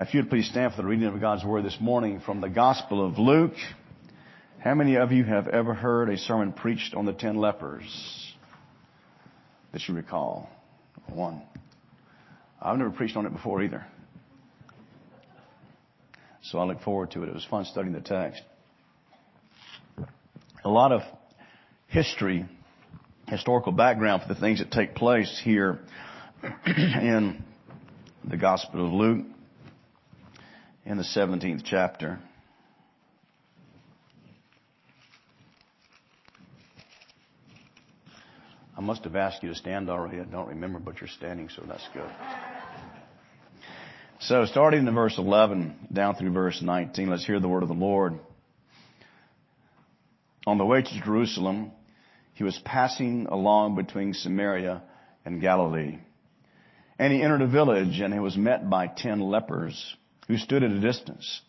If you'd please stand for the reading of God's Word this morning from the Gospel of Luke. How many of you have ever heard a sermon preached on the ten lepers that you recall? One. I've never preached on it before either. So I look forward to it. It was fun studying the text. A lot of history, historical background for the things that take place here in the Gospel of Luke in the 17th chapter. I must have asked you to stand already. I don't remember, but you're standing, so that's good. So starting in verse 11 down through verse 19, let's hear the word of the Lord. On the way to Jerusalem, he was passing along between Samaria and Galilee. And he entered a village and he was met by ten lepers who stood at a distance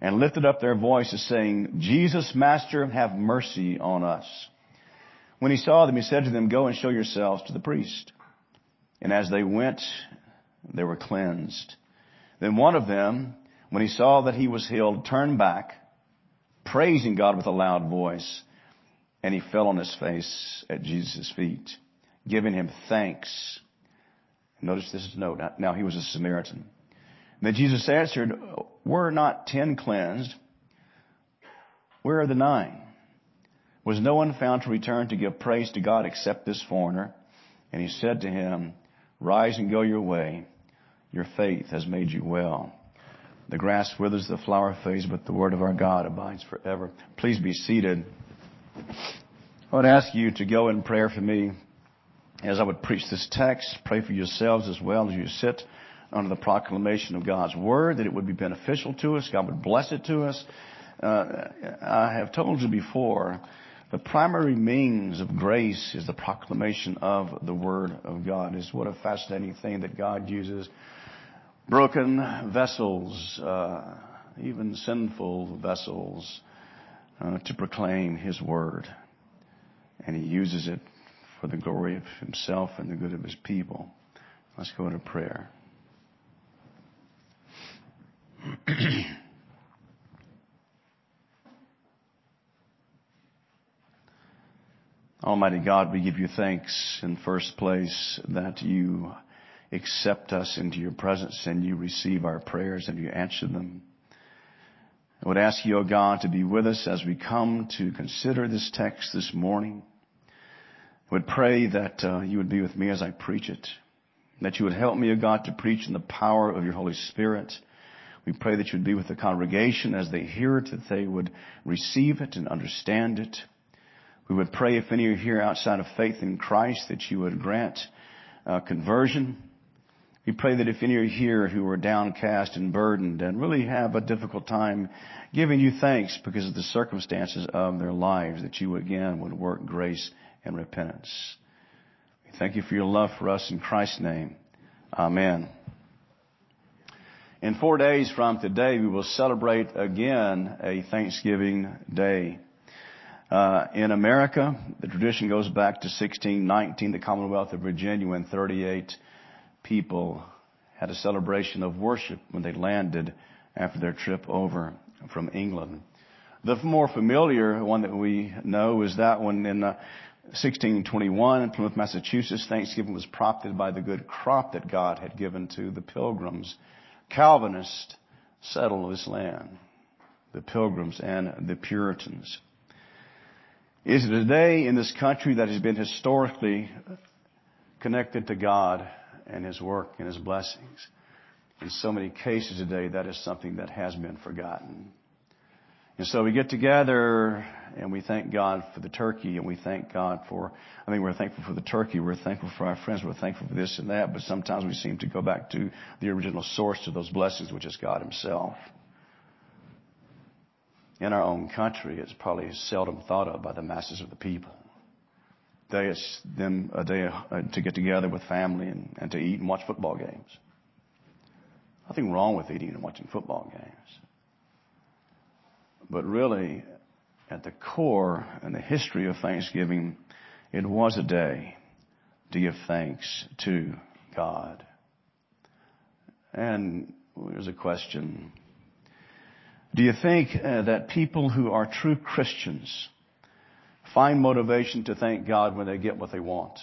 and lifted up their voices saying, Jesus, Master, have mercy on us. When he saw them, he said to them, go and show yourselves to the priest. And as they went, they were cleansed. Then one of them, when he saw that he was healed, turned back, praising God with a loud voice, and he fell on his face at Jesus' feet, giving him thanks. Notice this note. Now he was a Samaritan. Then Jesus answered, were not ten cleansed? Where are the nine? Was no one found to return to give praise to God except this foreigner? And he said to him, rise and go your way. Your faith has made you well. The grass withers, the flower fades, but the word of our God abides forever. Please be seated. I would ask you to go in prayer for me as I would preach this text. Pray for yourselves as well as you sit under the proclamation of God's Word, that it would be beneficial to us. God would bless it to us. Uh, I have told you before, the primary means of grace is the proclamation of the Word of God. Is what a fascinating thing that God uses broken vessels, uh, even sinful vessels, uh, to proclaim His Word. And He uses it for the glory of Himself and the good of His people. Let's go to prayer. Almighty God, we give you thanks in first place that you accept us into your presence and you receive our prayers and you answer them. I would ask you, O God, to be with us as we come to consider this text this morning. I would pray that uh, you would be with me as I preach it, that you would help me, O God, to preach in the power of your Holy Spirit, we pray that you would be with the congregation as they hear it, that they would receive it and understand it. We would pray if any are here outside of faith in Christ that you would grant uh, conversion. We pray that if any are here who are downcast and burdened and really have a difficult time giving you thanks because of the circumstances of their lives, that you again would work grace and repentance. We thank you for your love for us in Christ's name. Amen. In four days from today, we will celebrate again a Thanksgiving Day. Uh, in America, the tradition goes back to 1619, the Commonwealth of Virginia, when 38 people had a celebration of worship when they landed after their trip over from England. The more familiar one that we know is that one in uh, 1621 in Plymouth, Massachusetts. Thanksgiving was prompted by the good crop that God had given to the pilgrims Calvinists settled this land, the Pilgrims and the Puritans. Is it a day in this country that has been historically connected to God and His work and His blessings? In so many cases today, that is something that has been forgotten. And so we get together and we thank God for the turkey and we thank God for, I mean, we're thankful for the turkey. We're thankful for our friends. We're thankful for this and that. But sometimes we seem to go back to the original source of those blessings, which is God himself. In our own country, it's probably seldom thought of by the masses of the people. Day is them a day uh, to get together with family and, and to eat and watch football games. Nothing wrong with eating and watching football games. But really, at the core and the history of Thanksgiving, it was a day to give thanks to God. And there's a question. Do you think uh, that people who are true Christians find motivation to thank God when they get what they want?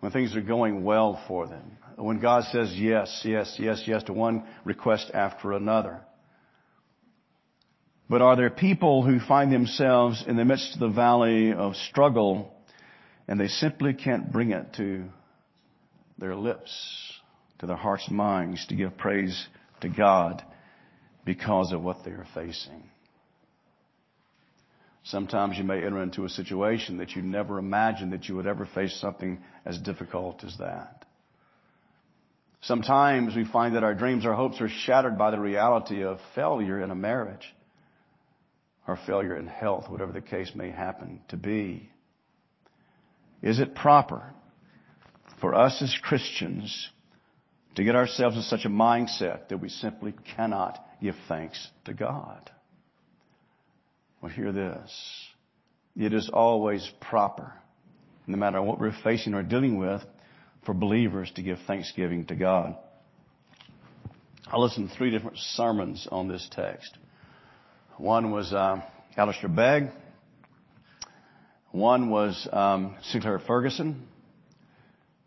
When things are going well for them? When God says yes, yes, yes, yes to one request after another? But are there people who find themselves in the midst of the valley of struggle and they simply can't bring it to their lips, to their hearts minds to give praise to God because of what they are facing? Sometimes you may enter into a situation that you never imagined that you would ever face something as difficult as that. Sometimes we find that our dreams, our hopes are shattered by the reality of failure in a marriage or failure in health, whatever the case may happen to be. Is it proper for us as Christians to get ourselves in such a mindset that we simply cannot give thanks to God? Well, hear this. It is always proper, no matter what we're facing or dealing with, for believers to give thanksgiving to God. I listened to three different sermons on this text. One was uh, Alistair Begg. One was um, Sinclair Ferguson.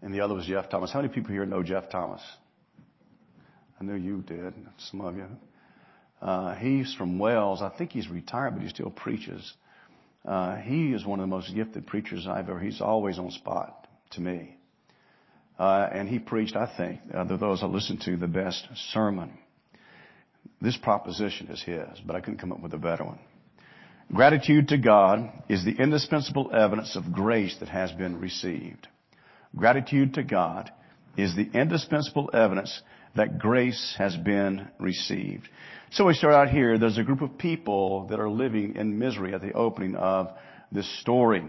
And the other was Geoff Thomas. How many people here know Geoff Thomas? I know you did, some of you. Uh, he's from Wales. I think he's retired, but he still preaches. Uh, he is one of the most gifted preachers I've ever. He's always on spot to me. Uh, and he preached, I think, uh, those I listened to, the best sermon. This proposition is his, but I couldn't come up with a better one. Gratitude to God is the indispensable evidence of grace that has been received. Gratitude to God is the indispensable evidence that grace has been received. So we start out here. There's a group of people that are living in misery at the opening of this story.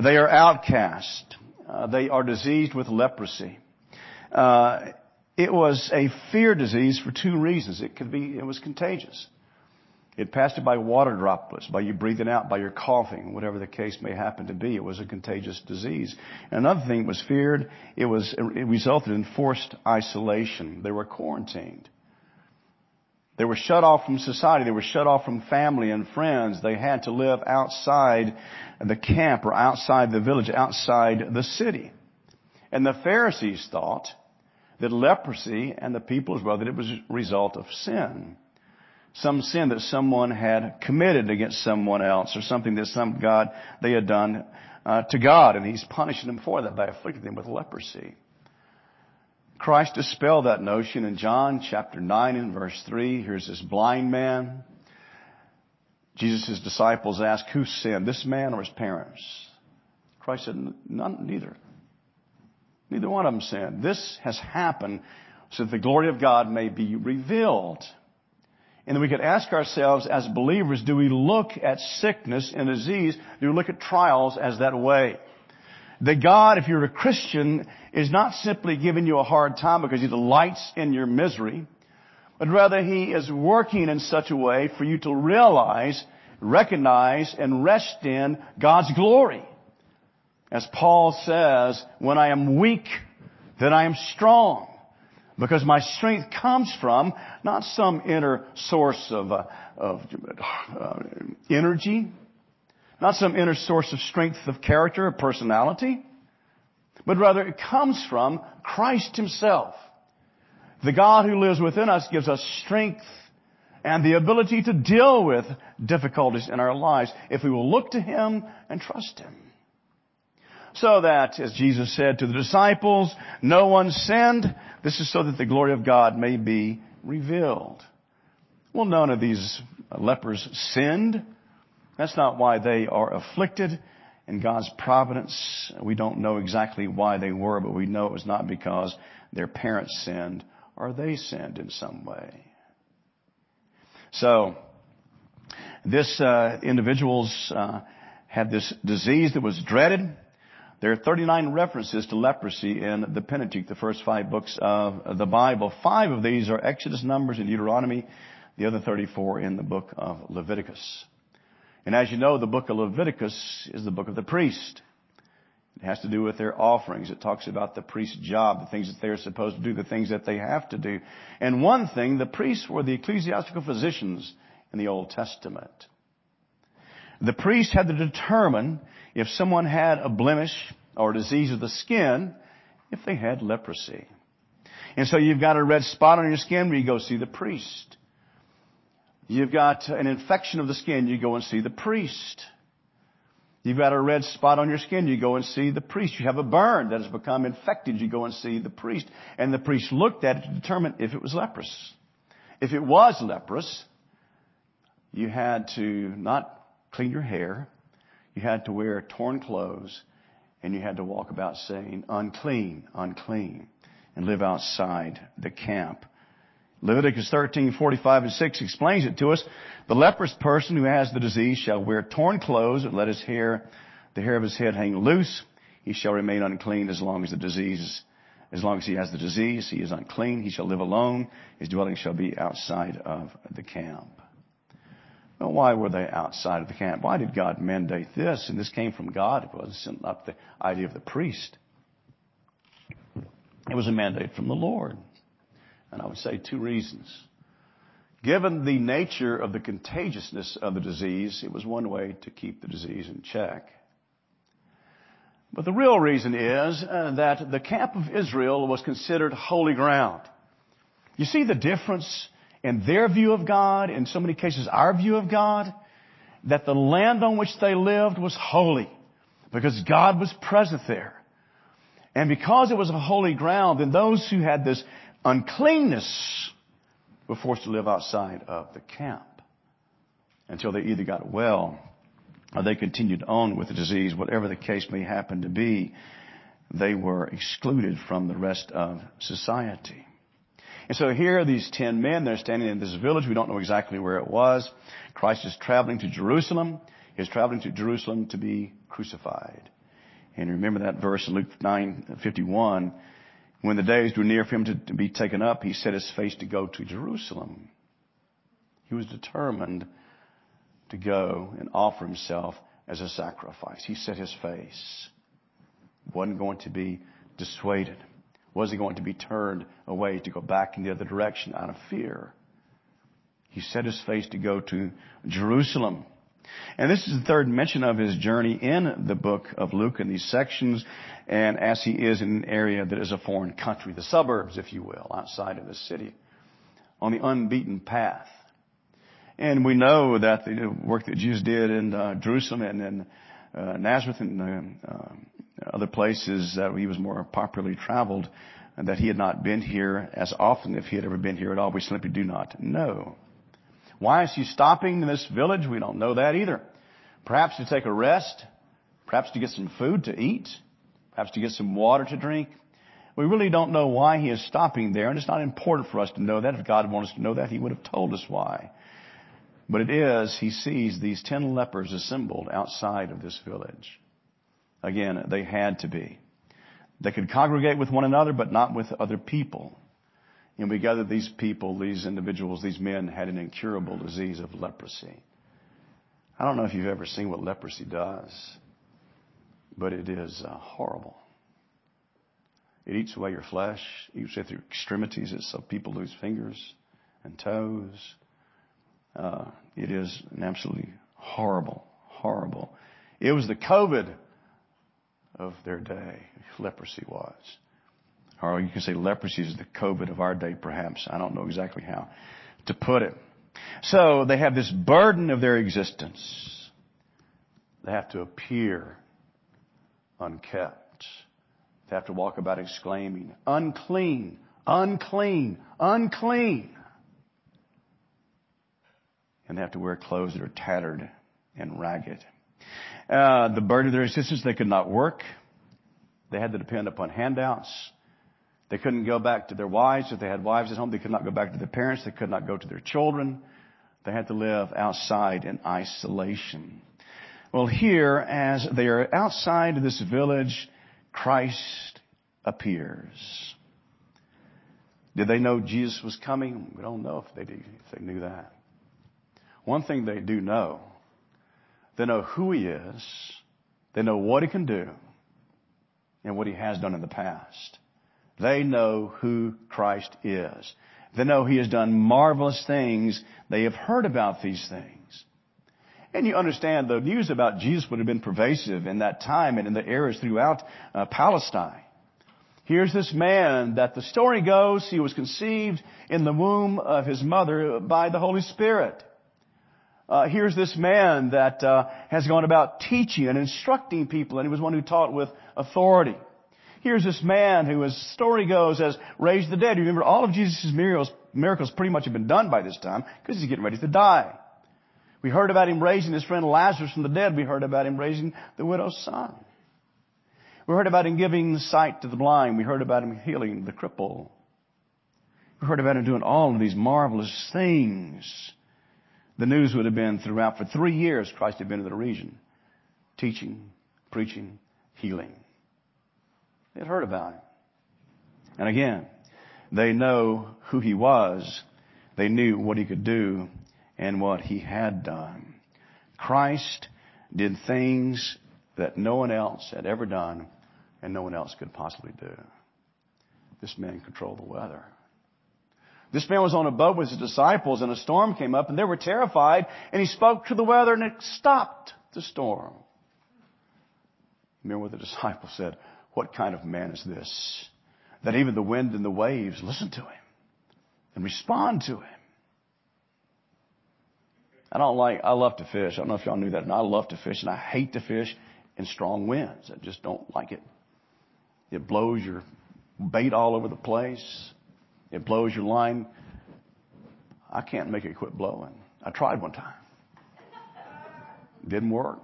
They are outcast. Uh, they are diseased with leprosy. Uh, it was a fear disease for two reasons. It could be, it was contagious. It passed it by water droplets, by you breathing out, by your coughing, whatever the case may happen to be. It was a contagious disease. Another thing was feared. It was, it resulted in forced isolation. They were quarantined. They were shut off from society. They were shut off from family and friends. They had to live outside the camp or outside the village, outside the city. And the Pharisees thought that leprosy and the people as well, that it was a result of sin. Some sin that someone had committed against someone else or something that some God, they had done uh, to God and He's punishing them for that by afflicting them with leprosy. Christ dispelled that notion in John chapter 9 and verse 3. Here's this blind man. Jesus' disciples ask, who sinned, this man or his parents? Christ said, none, neither. Neither one of them sinned. This has happened so that the glory of God may be revealed. And then we could ask ourselves as believers, do we look at sickness and disease, do we look at trials as that way? That God, if you're a Christian, is not simply giving you a hard time because He delights in your misery, but rather He is working in such a way for you to realize, recognize, and rest in God's glory. As Paul says, when I am weak, then I am strong. Because my strength comes from not some inner source of, uh, of uh, energy, not some inner source of strength of character or personality, but rather it comes from Christ Himself. The God who lives within us gives us strength and the ability to deal with difficulties in our lives if we will look to Him and trust Him. So that, as Jesus said to the disciples, no one sinned. This is so that the glory of God may be revealed. Well, none of these lepers sinned. That's not why they are afflicted. In God's providence, we don't know exactly why they were, but we know it was not because their parents sinned or they sinned in some way. So, this uh, individuals uh, had this disease that was dreaded. There are 39 references to leprosy in the Pentateuch, the first five books of the Bible. Five of these are Exodus, Numbers, and Deuteronomy. The other 34 in the book of Leviticus. And as you know, the book of Leviticus is the book of the priest. It has to do with their offerings. It talks about the priest's job, the things that they're supposed to do, the things that they have to do. And one thing, the priests were the ecclesiastical physicians in the Old Testament. The priest had to determine if someone had a blemish or disease of the skin, if they had leprosy. And so you've got a red spot on your skin, you go see the priest. You've got an infection of the skin, you go and see the priest. You've got a red spot on your skin, you go and see the priest. You have a burn that has become infected, you go and see the priest. And the priest looked at it to determine if it was leprous. If it was leprous, you had to not clean your hair, you had to wear torn clothes, and you had to walk about saying, unclean, unclean, and live outside the camp. Leviticus 13, 45 and 6 explains it to us. The leprous person who has the disease shall wear torn clothes and let his hair, the hair of his head hang loose. He shall remain unclean as long as the disease, as long as he has the disease, he is unclean. He shall live alone. His dwelling shall be outside of the camp. Why were they outside of the camp? Why did God mandate this? And this came from God. It wasn't not the idea of the priest. It was a mandate from the Lord. And I would say two reasons. Given the nature of the contagiousness of the disease, it was one way to keep the disease in check. But the real reason is uh, that the camp of Israel was considered holy ground. You see the difference in their view of God, in so many cases our view of God? That the land on which they lived was holy because God was present there. And because it was a holy ground, then those who had this uncleanness were forced to live outside of the camp until they either got well or they continued on with the disease, whatever the case may happen to be. They were excluded from the rest of society. And so here are these ten men. They're standing in this village. We don't know exactly where it was. Christ is traveling to Jerusalem. He's traveling to Jerusalem to be crucified. And remember that verse in Luke 9:51 when the days drew near for him to, to be taken up, he set his face to go to Jerusalem. He was determined to go and offer himself as a sacrifice. He set his face. Wasn't going to be dissuaded. Was he going to be turned away to go back in the other direction out of fear? He set his face to go to Jerusalem. And this is the third mention of his journey in the book of Luke in these sections. And as he is in an area that is a foreign country, the suburbs, if you will, outside of the city, on the unbeaten path. And we know that the work that Jesus did in uh, Jerusalem and in Nazareth and uh, uh other places that he was more popularly traveled, and that he had not been here as often if he had ever been here at all. We simply do not know. Why is he stopping in this village? We don't know that either. Perhaps to take a rest, perhaps to get some food to eat, perhaps to get some water to drink. We really don't know why he is stopping there, and it's not important for us to know that. If God wanted us to know that, he would have told us why. But it is, he sees these ten lepers assembled outside of this village. Again, they had to be. They could congregate with one another, but not with other people. And we gather these people, these individuals, these men had an incurable disease of leprosy. I don't know if you've ever seen what leprosy does, but it is uh, horrible. It eats away your flesh, eats away extremities. It's so people lose fingers and toes. Uh, it is an absolutely horrible, horrible. It was the COVID of their day, leprosy was. Or you can say leprosy is the COVID of our day, perhaps. I don't know exactly how to put it. So they have this burden of their existence. They have to appear unkept. They have to walk about exclaiming, unclean, unclean, unclean. And they have to wear clothes that are tattered and ragged. Uh, the burden of their existence, they could not work. They had to depend upon handouts. They couldn't go back to their wives. If they had wives at home, they could not go back to their parents. They could not go to their children. They had to live outside in isolation. Well, here, as they are outside of this village, Christ appears. Did they know Jesus was coming? We don't know if they, did, if they knew that. One thing they do know, they know who he is, they know what he can do, and what he has done in the past. They know who Christ is. They know he has done marvelous things. They have heard about these things. And you understand the news about Jesus would have been pervasive in that time and in the eras throughout uh, Palestine. Here's this man that the story goes, he was conceived in the womb of his mother by the Holy Spirit. Uh, here's this man that uh, has gone about teaching and instructing people, and he was one who taught with authority. Here's this man who, as story goes, has raised the dead. You remember, all of Jesus' miracles, miracles pretty much have been done by this time because he's getting ready to die. We heard about him raising his friend Lazarus from the dead. We heard about him raising the widow's son. We heard about him giving sight to the blind. We heard about him healing the cripple. We heard about him doing all of these marvelous things. The news would have been throughout, for three years, Christ had been in the region, teaching, preaching, healing. They had heard about him. And again, they know who he was. They knew what he could do and what he had done. Christ did things that no one else had ever done and no one else could possibly do. This man controlled the weather. This man was on a boat with his disciples and a storm came up and they were terrified and he spoke to the weather and it stopped the storm. Remember what the disciples said? What kind of man is this? That even the wind and the waves listen to him and respond to him. I don't like, I love to fish. I don't know if y'all knew that. And I love to fish and I hate to fish in strong winds. I just don't like it. It blows your bait all over the place. It blows your line. I can't make it quit blowing. I tried one time. Didn't work.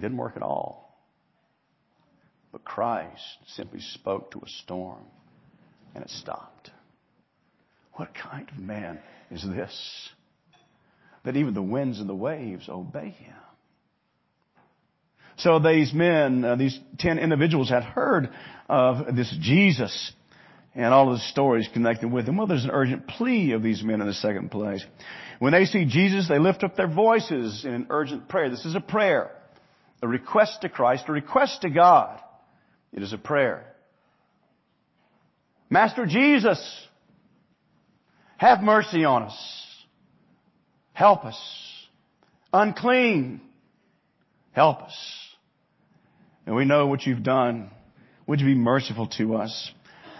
Didn't work at all. But Christ simply spoke to a storm and it stopped. What kind of man is this? that even the winds and the waves obey him. So these men, uh, these ten individuals had heard of this Jesus and all of the stories connected with him. Well, there's an urgent plea of these men in the second place. When they see Jesus, they lift up their voices in an urgent prayer. This is a prayer, a request to Christ, a request to God. It is a prayer. Master Jesus, have mercy on us. Help us. Unclean. Help us. And we know what you've done. Would you be merciful to us?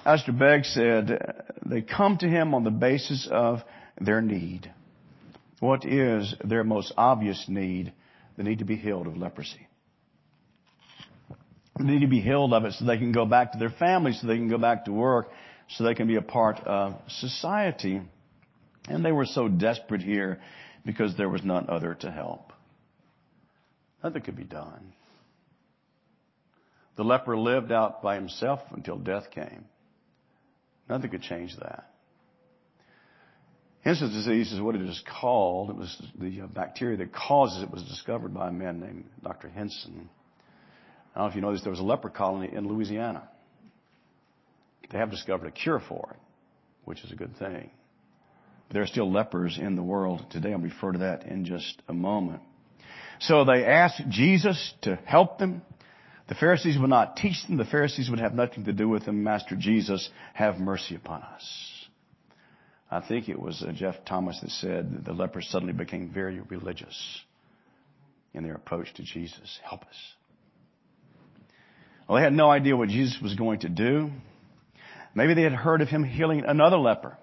Pastor Begg said they come to him on the basis of their need. What is their most obvious need? The need to be healed of leprosy. They need to be healed of it so they can go back to their families, so they can go back to work, so they can be a part of society. And they were so desperate here because there was none other to help. Nothing could be done. The leper lived out by himself until death came. Nothing could change that. Hansen's disease is what it is called. It was the uh, bacteria that causes it was discovered by a man named Dr. Hansen. I don't know if you know this, there was a leper colony in Louisiana. They have discovered a cure for it, which is a good thing. There are still lepers in the world today. I'll refer to that in just a moment. So they asked Jesus to help them. The Pharisees would not teach them. The Pharisees would have nothing to do with them. Master Jesus, have mercy upon us. I think it was uh, Geoff Thomas that said that the lepers suddenly became very religious in their approach to Jesus. Help us. Well, they had no idea what Jesus was going to do. Maybe they had heard of him healing another leper.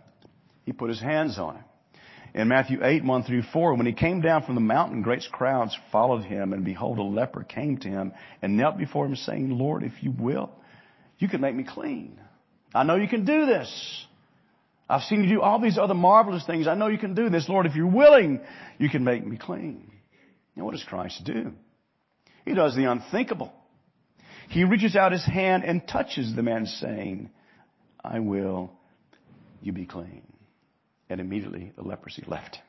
He put his hands on him. In Matthew 8, 1 through 4, when he came down from the mountain, great crowds followed him, and behold, a leper came to him and knelt before him, saying, Lord, if you will, you can make me clean. I know you can do this. I've seen you do all these other marvelous things. I know you can do this. Lord, if you're willing, you can make me clean. And what does Christ do? He does the unthinkable. He reaches out his hand and touches the man, saying, I will, you be clean and immediately the leprosy left him.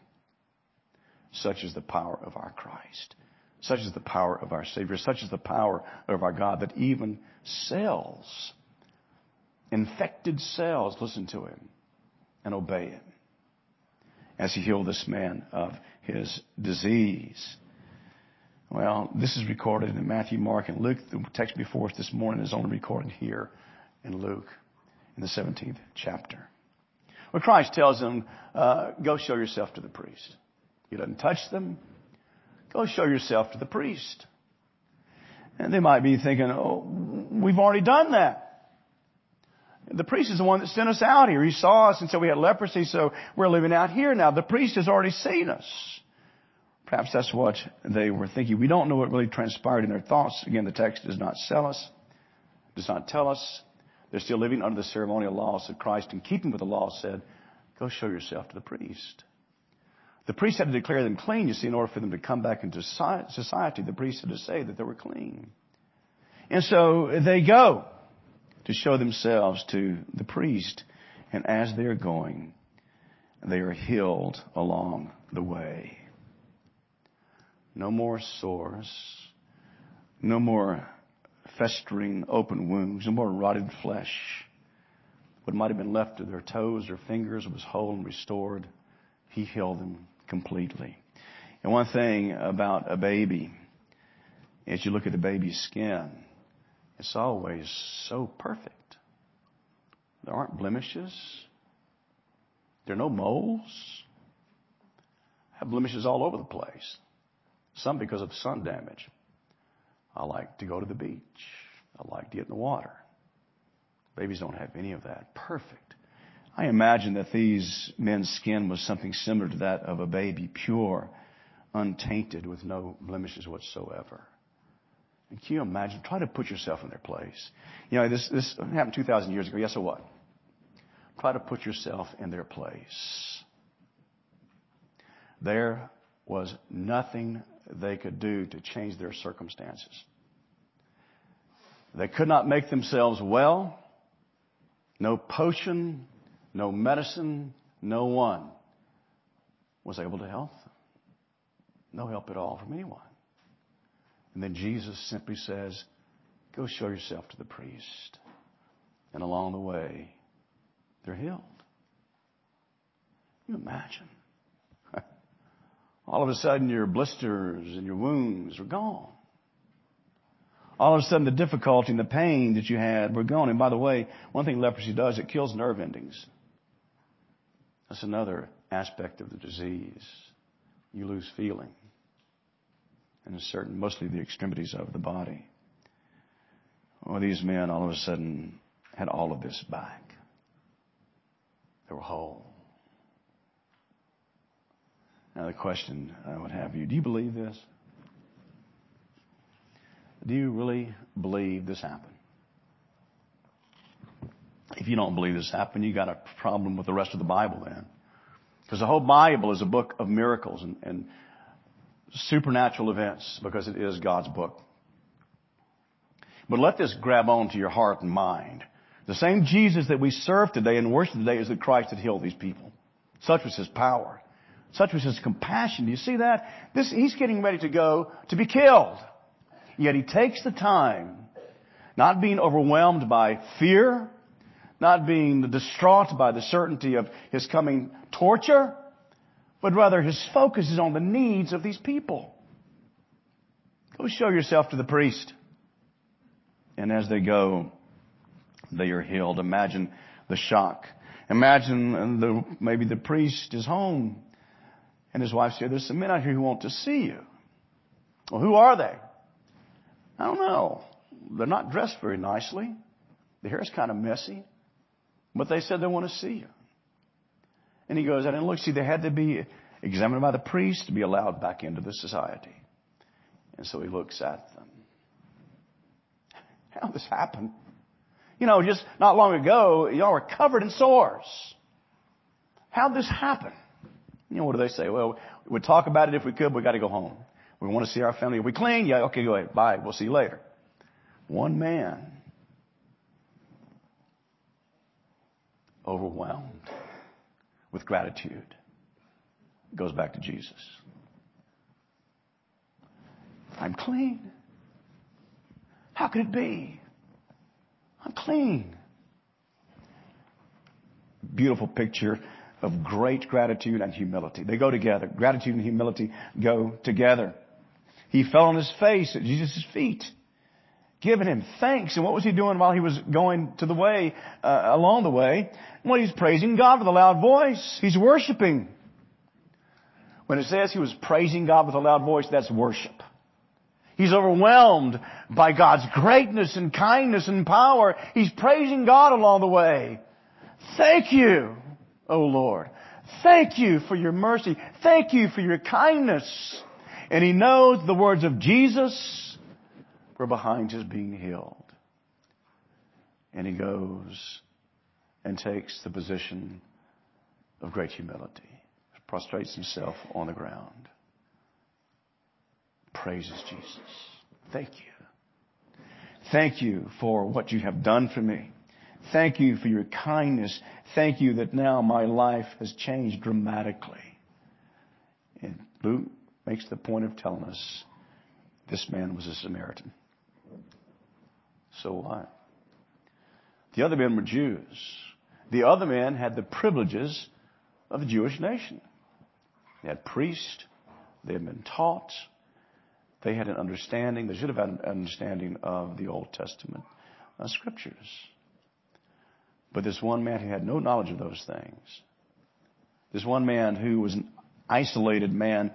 Such is the power of our Christ. Such is the power of our Savior. Such is the power of our God that even cells, infected cells, listen to Him and obey Him as He healed this man of his disease. Well, this is recorded in Matthew, Mark, and Luke. The text before us this morning is only recorded here in Luke in the 17th chapter. Where Christ tells them, uh, go show yourself to the priest. He doesn't touch them. Go show yourself to the priest. And they might be thinking, oh, we've already done that. The priest is the one that sent us out here. He saw us and said we had leprosy, so we're living out here now. The priest has already seen us. Perhaps that's what they were thinking. We don't know what really transpired in their thoughts. Again, the text does not sell us, does not tell us. They're still living under the ceremonial laws of Christ, in keeping with the law, said, Go show yourself to the priest. The priest had to declare them clean, you see, in order for them to come back into society. The priest had to say that they were clean. And so they go to show themselves to the priest. And as they're going, they are healed along the way. No more sores. No more festering open wounds. No more rotted flesh. What might have been left of their toes or fingers was whole and restored. He healed them completely. And one thing about a baby, as you look at the baby's skin, it's always so perfect. There aren't blemishes. There are no moles. have blemishes all over the place. Some because of sun damage. I like to go to the beach. I like to get in the water. Babies don't have any of that. Perfect. I imagine that these men's skin was something similar to that of a baby, pure, untainted, with no blemishes whatsoever. And can you imagine? Try to put yourself in their place. You know, this, this happened 2,000 years ago. Yes, or what? Try to put yourself in their place. There was nothing they could do to change their circumstances. They could not make themselves well. No potion, no medicine, no one was able to help them. No help at all from anyone. And then Jesus simply says, Go show yourself to the priest. And along the way, they're healed. You imagine? All of a sudden, your blisters and your wounds are gone. All of a sudden, the difficulty and the pain that you had were gone. And by the way, one thing leprosy does, it kills nerve endings. That's another aspect of the disease. You lose feeling. And certain, mostly the extremities of the body. Well, these men all of a sudden had all of this back. They were whole. Now the question I would have you, do you believe this? Do you really believe this happened? If you don't believe this happened, you got a problem with the rest of the Bible then. Because the whole Bible is a book of miracles and, and supernatural events because it is God's book. But let this grab onto your heart and mind. The same Jesus that we serve today and worship today is the Christ that healed these people. Such was his power. Such was his compassion. Do you see that? This, he's getting ready to go to be killed. Yet he takes the time, not being overwhelmed by fear, not being distraught by the certainty of his coming torture, but rather his focus is on the needs of these people. Go show yourself to the priest. And as they go, they are healed. Imagine the shock. Imagine the, maybe the priest is home and his wife said, there's some men out here who want to see you. Well, who are they? I don't know. They're not dressed very nicely. The hair's kind of messy. But they said they want to see you. And he goes out and looks. See, they had to be examined by the priest to be allowed back into the society. And so he looks at them. How this happen? You know, just not long ago, y'all were covered in sores. How'd this happen? You know, what do they say? Well, we'd talk about it if we could, we got to go home. We want to see our family. Are we clean? Yeah, okay, go ahead. Bye. We'll see you later. One man overwhelmed with gratitude goes back to Jesus. I'm clean. How could it be? I'm clean. Beautiful picture of great gratitude and humility. They go together. Gratitude and humility go together. He fell on his face at Jesus' feet, giving him thanks. And what was he doing while he was going to the way, uh, along the way? Well, he's praising God with a loud voice. He's worshiping. When it says he was praising God with a loud voice, that's worship. He's overwhelmed by God's greatness and kindness and power. He's praising God along the way. Thank you, O Lord. Thank you for your mercy. Thank you for your kindness. And he knows the words of Jesus were behind his being healed. And he goes and takes the position of great humility, prostrates himself on the ground, praises Jesus. Thank you. Thank you for what you have done for me. Thank you for your kindness. Thank you that now my life has changed dramatically. And Luke makes the point of telling us this man was a Samaritan. So what? The other men were Jews. The other men had the privileges of the Jewish nation. They had priests. They had been taught. They had an understanding. They should have had an understanding of the Old Testament uh, scriptures. But this one man who had no knowledge of those things, this one man who was an isolated man,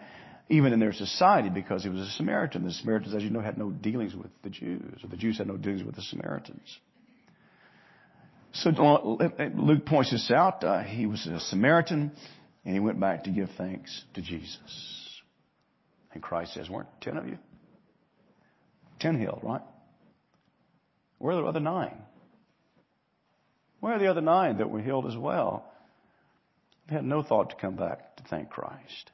even in their society, because he was a Samaritan. The Samaritans, as you know, had no dealings with the Jews, or the Jews had no dealings with the Samaritans. So Luke points this out. Uh, he was a Samaritan, and he went back to give thanks to Jesus. And Christ says, weren't ten of you? Ten healed, right? Where are the other nine? Where are the other nine that were healed as well? They had no thought to come back to thank Christ.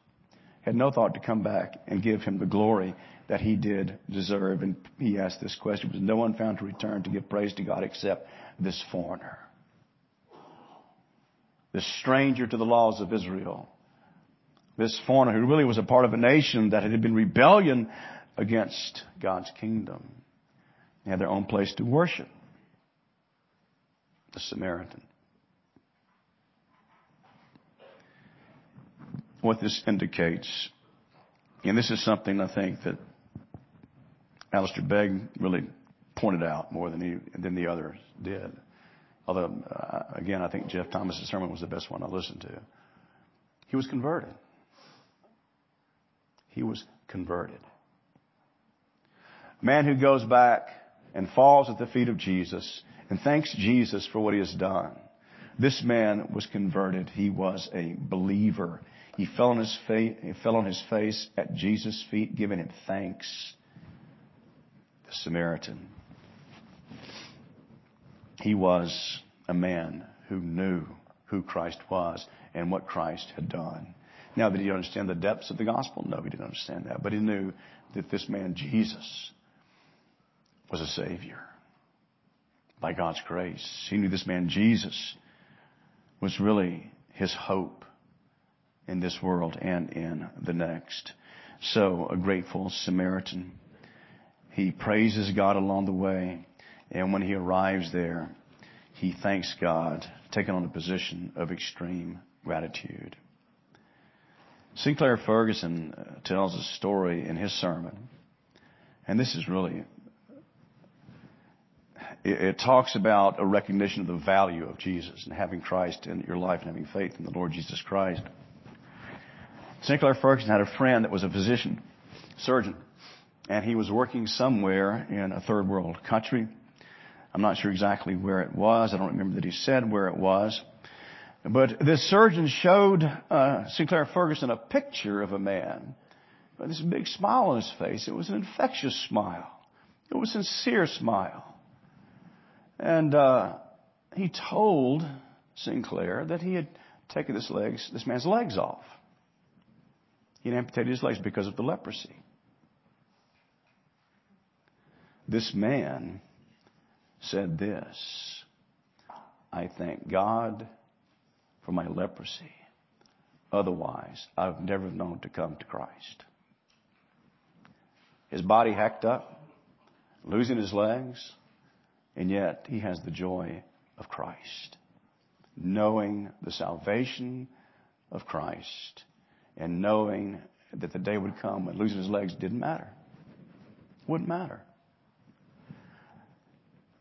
Had no thought to come back and give him the glory that he did deserve. And he asked this question, was no one found to return to give praise to God except this foreigner? This stranger to the laws of Israel. This foreigner who really was a part of a nation that had been rebellion against God's kingdom. They had their own place to worship the Samaritan. What this indicates, and this is something I think that Alistair Begg really pointed out more than he, than the others did. Although, uh, again, I think Geoff Thomas's sermon was the best one I listened to. He was converted. He was converted. A man who goes back and falls at the feet of Jesus and thanks Jesus for what he has done. This man was converted. He was a believer. He fell on his face, fell on his face at Jesus' feet, giving him thanks. The Samaritan. He was a man who knew who Christ was and what Christ had done. Now, did he understand the depths of the gospel? No, he didn't understand that. But he knew that this man, Jesus, was a Savior by God's grace. He knew this man, Jesus, was really his hope in this world and in the next. So, a grateful Samaritan. He praises God along the way, and when he arrives there, he thanks God, taking on a position of extreme gratitude. Sinclair Ferguson uh, tells a story in his sermon, and this is really it, talks about a recognition of the value of Jesus and having Christ in your life and having faith in the Lord Jesus Christ. Sinclair Ferguson had a friend that was a physician, surgeon, and he was working somewhere in a third world country. I'm not sure exactly where it was. I don't remember that he said where it was. But this surgeon showed uh, Sinclair Ferguson a picture of a man with this big smile on his face. It was an infectious smile. It was a sincere smile. And uh, he told Sinclair that he had taken this legs, this man's legs off. He had amputated his legs because of the leprosy. This man said this I thank God for my leprosy. Otherwise, I would never have known to come to Christ. His body hacked up, losing his legs, and yet he has the joy of Christ. Knowing the salvation of Christ and knowing that the day would come when losing his legs didn't matter. Wouldn't matter.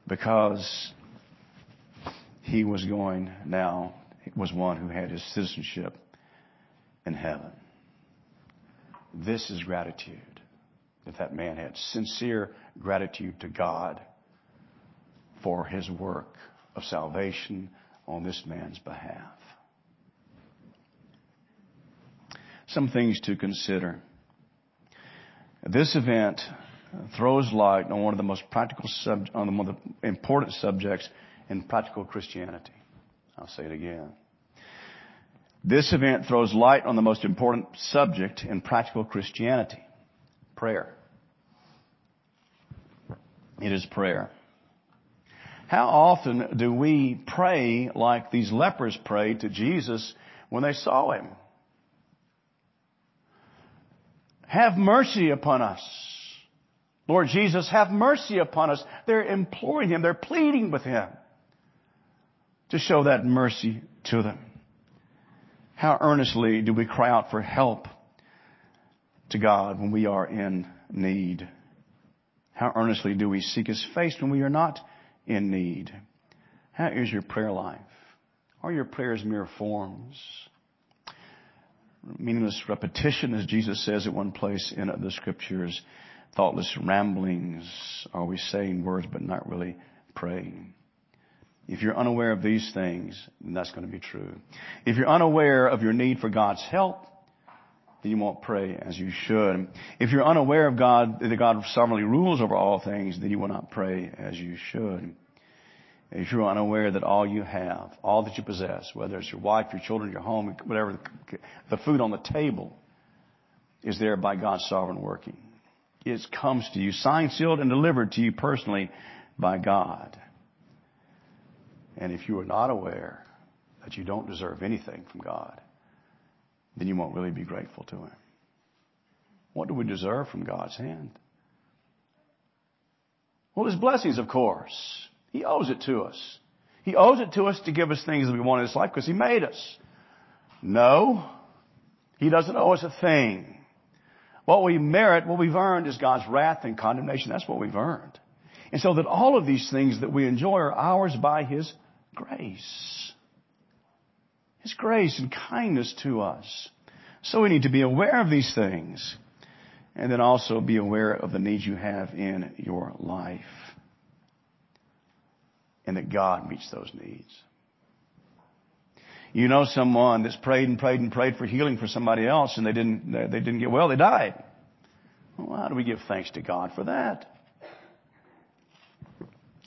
Because he was going now, was one who had his citizenship in heaven. This is gratitude that that man had. Sincere gratitude to God for his work of salvation on this man's behalf. Some things to consider. This event throws light on one of the most practical sub, on one of the important subjects in practical Christianity. I'll say it again. This event throws light on the most important subject in practical Christianity. Prayer. It is prayer. How often do we pray like these lepers prayed to Jesus when they saw him? Have mercy upon us. Lord Jesus, have mercy upon us. They're imploring Him. They're pleading with Him to show that mercy to them. How earnestly do we cry out for help to God when we are in need? How earnestly do we seek His face when we are not in need? How is your prayer life? Are your prayers mere forms? meaningless repetition, as Jesus says at one place in the scriptures, thoughtless ramblings. Are we saying words but not really praying? If you're unaware of these things, that's going to be true. If you're unaware of your need for God's help, then you won't pray as you should. If you're unaware of God, that God sovereignly rules over all things, then you will not pray as you should if you're unaware that all you have, all that you possess, whether it's your wife, your children, your home, whatever, the food on the table is there by God's sovereign working. It comes to you, signed, sealed, and delivered to you personally by God. And if you are not aware that you don't deserve anything from God, then you won't really be grateful to Him. What do we deserve from God's hand? Well, His blessings, of course. He owes it to us. He owes it to us to give us things that we want in this life because He made us. No, He doesn't owe us a thing. What we merit, what we've earned is God's wrath and condemnation. That's what we've earned. And so that all of these things that we enjoy are ours by His grace. His grace and kindness to us. So we need to be aware of these things and then also be aware of the needs you have in your life and that God meets those needs. You know someone that's prayed and prayed and prayed for healing for somebody else and they didn't, they didn't get well, they died. Well, how do we give thanks to God for that?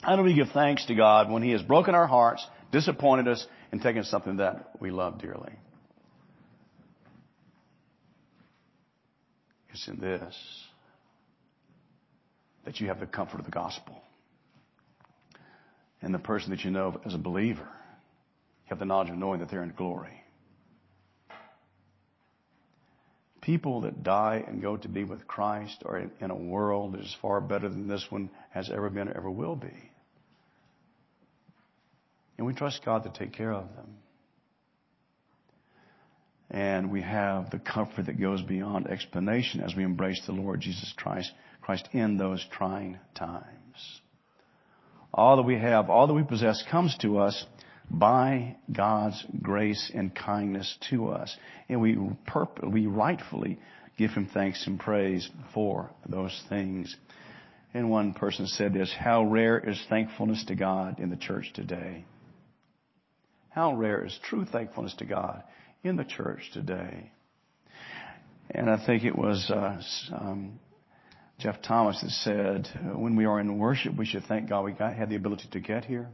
How do we give thanks to God when He has broken our hearts, disappointed us, and taking something that we love dearly? It's in this that you have the comfort of the gospel and the person that you know as a believer. You have the knowledge of knowing that they're in glory. People that die and go to be with Christ are in a world that is far better than this one has ever been or ever will be. And we trust God to take care of them. And we have the comfort that goes beyond explanation as we embrace the Lord Jesus Christ, Christ in those trying times. All that we have, all that we possess comes to us by God's grace and kindness to us. And we, perp- we rightfully give Him thanks and praise for those things. And one person said this, how rare is thankfulness to God in the church today? How rare is true thankfulness to God in the church today? And I think it was uh, um, Geoff Thomas that said, when we are in worship, we should thank God we got, had the ability to get here.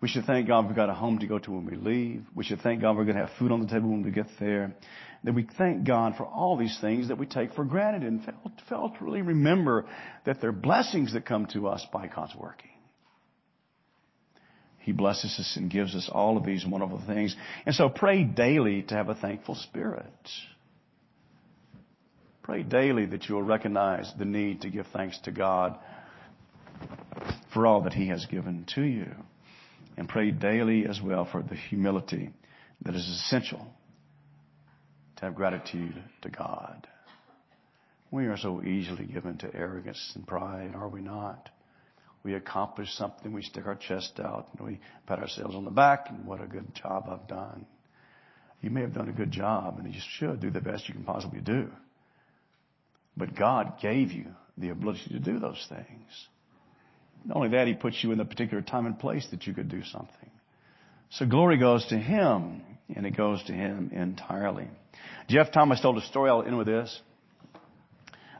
We should thank God we've got a home to go to when we leave. We should thank God we're going to have food on the table when we get there. That we thank God for all these things that we take for granted and to really remember that they're blessings that come to us by God's working. He blesses us and gives us all of these wonderful things. And so pray daily to have a thankful spirit. Pray daily that you will recognize the need to give thanks to God for all that He has given to you. And pray daily as well for the humility that is essential to have gratitude to God. We are so easily given to arrogance and pride, are we not? We accomplish something, we stick our chest out, and we pat ourselves on the back, and what a good job I've done. You may have done a good job, and you should do the best you can possibly do. But God gave you the ability to do those things. Not only that, He puts you in the particular time and place that you could do something. So glory goes to Him, and it goes to Him entirely. Geoff Thomas told a story, I'll end with this.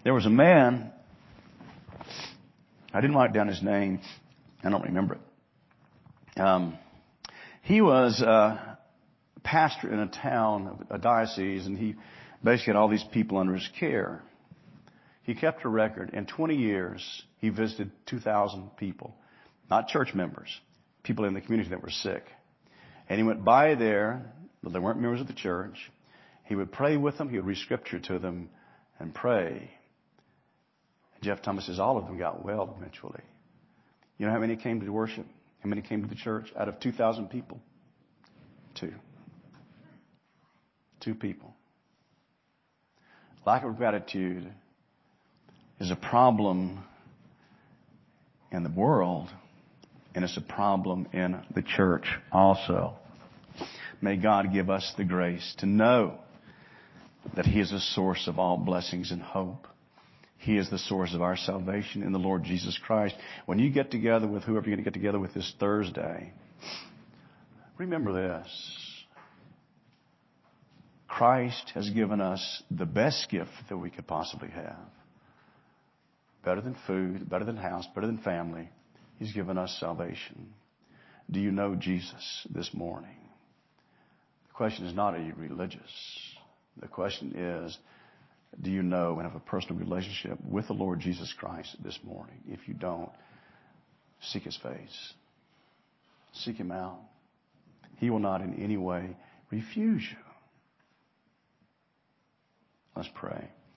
There was a man, I didn't write down his name, I don't remember it. Um, he was a pastor in a town, a diocese, and he basically had all these people under his care. He kept a record. In 20 years, he visited 2,000 people. Not church members, people in the community that were sick. And he went by there, but they weren't members of the church. He would pray with them, he would read scripture to them and pray. Geoff Thomas says all of them got well eventually. You know how many came to worship? How many came to the church out of 2,000 people? Two. Two people. Lack of gratitude is a problem in the world, and it's a problem in the church also. May God give us the grace to know that He is the source of all blessings and hope. He is the source of our salvation in the Lord Jesus Christ. When you get together with whoever you're going to get together with this Thursday, remember this. Christ has given us the best gift that we could possibly have better than food, better than house, better than family. He's given us salvation. Do you know Jesus this morning? The question is not, are you religious? The question is, do you know and have a personal relationship with the Lord Jesus Christ this morning? If you don't, seek His face. Seek Him out. He will not in any way refuse you. Let's pray.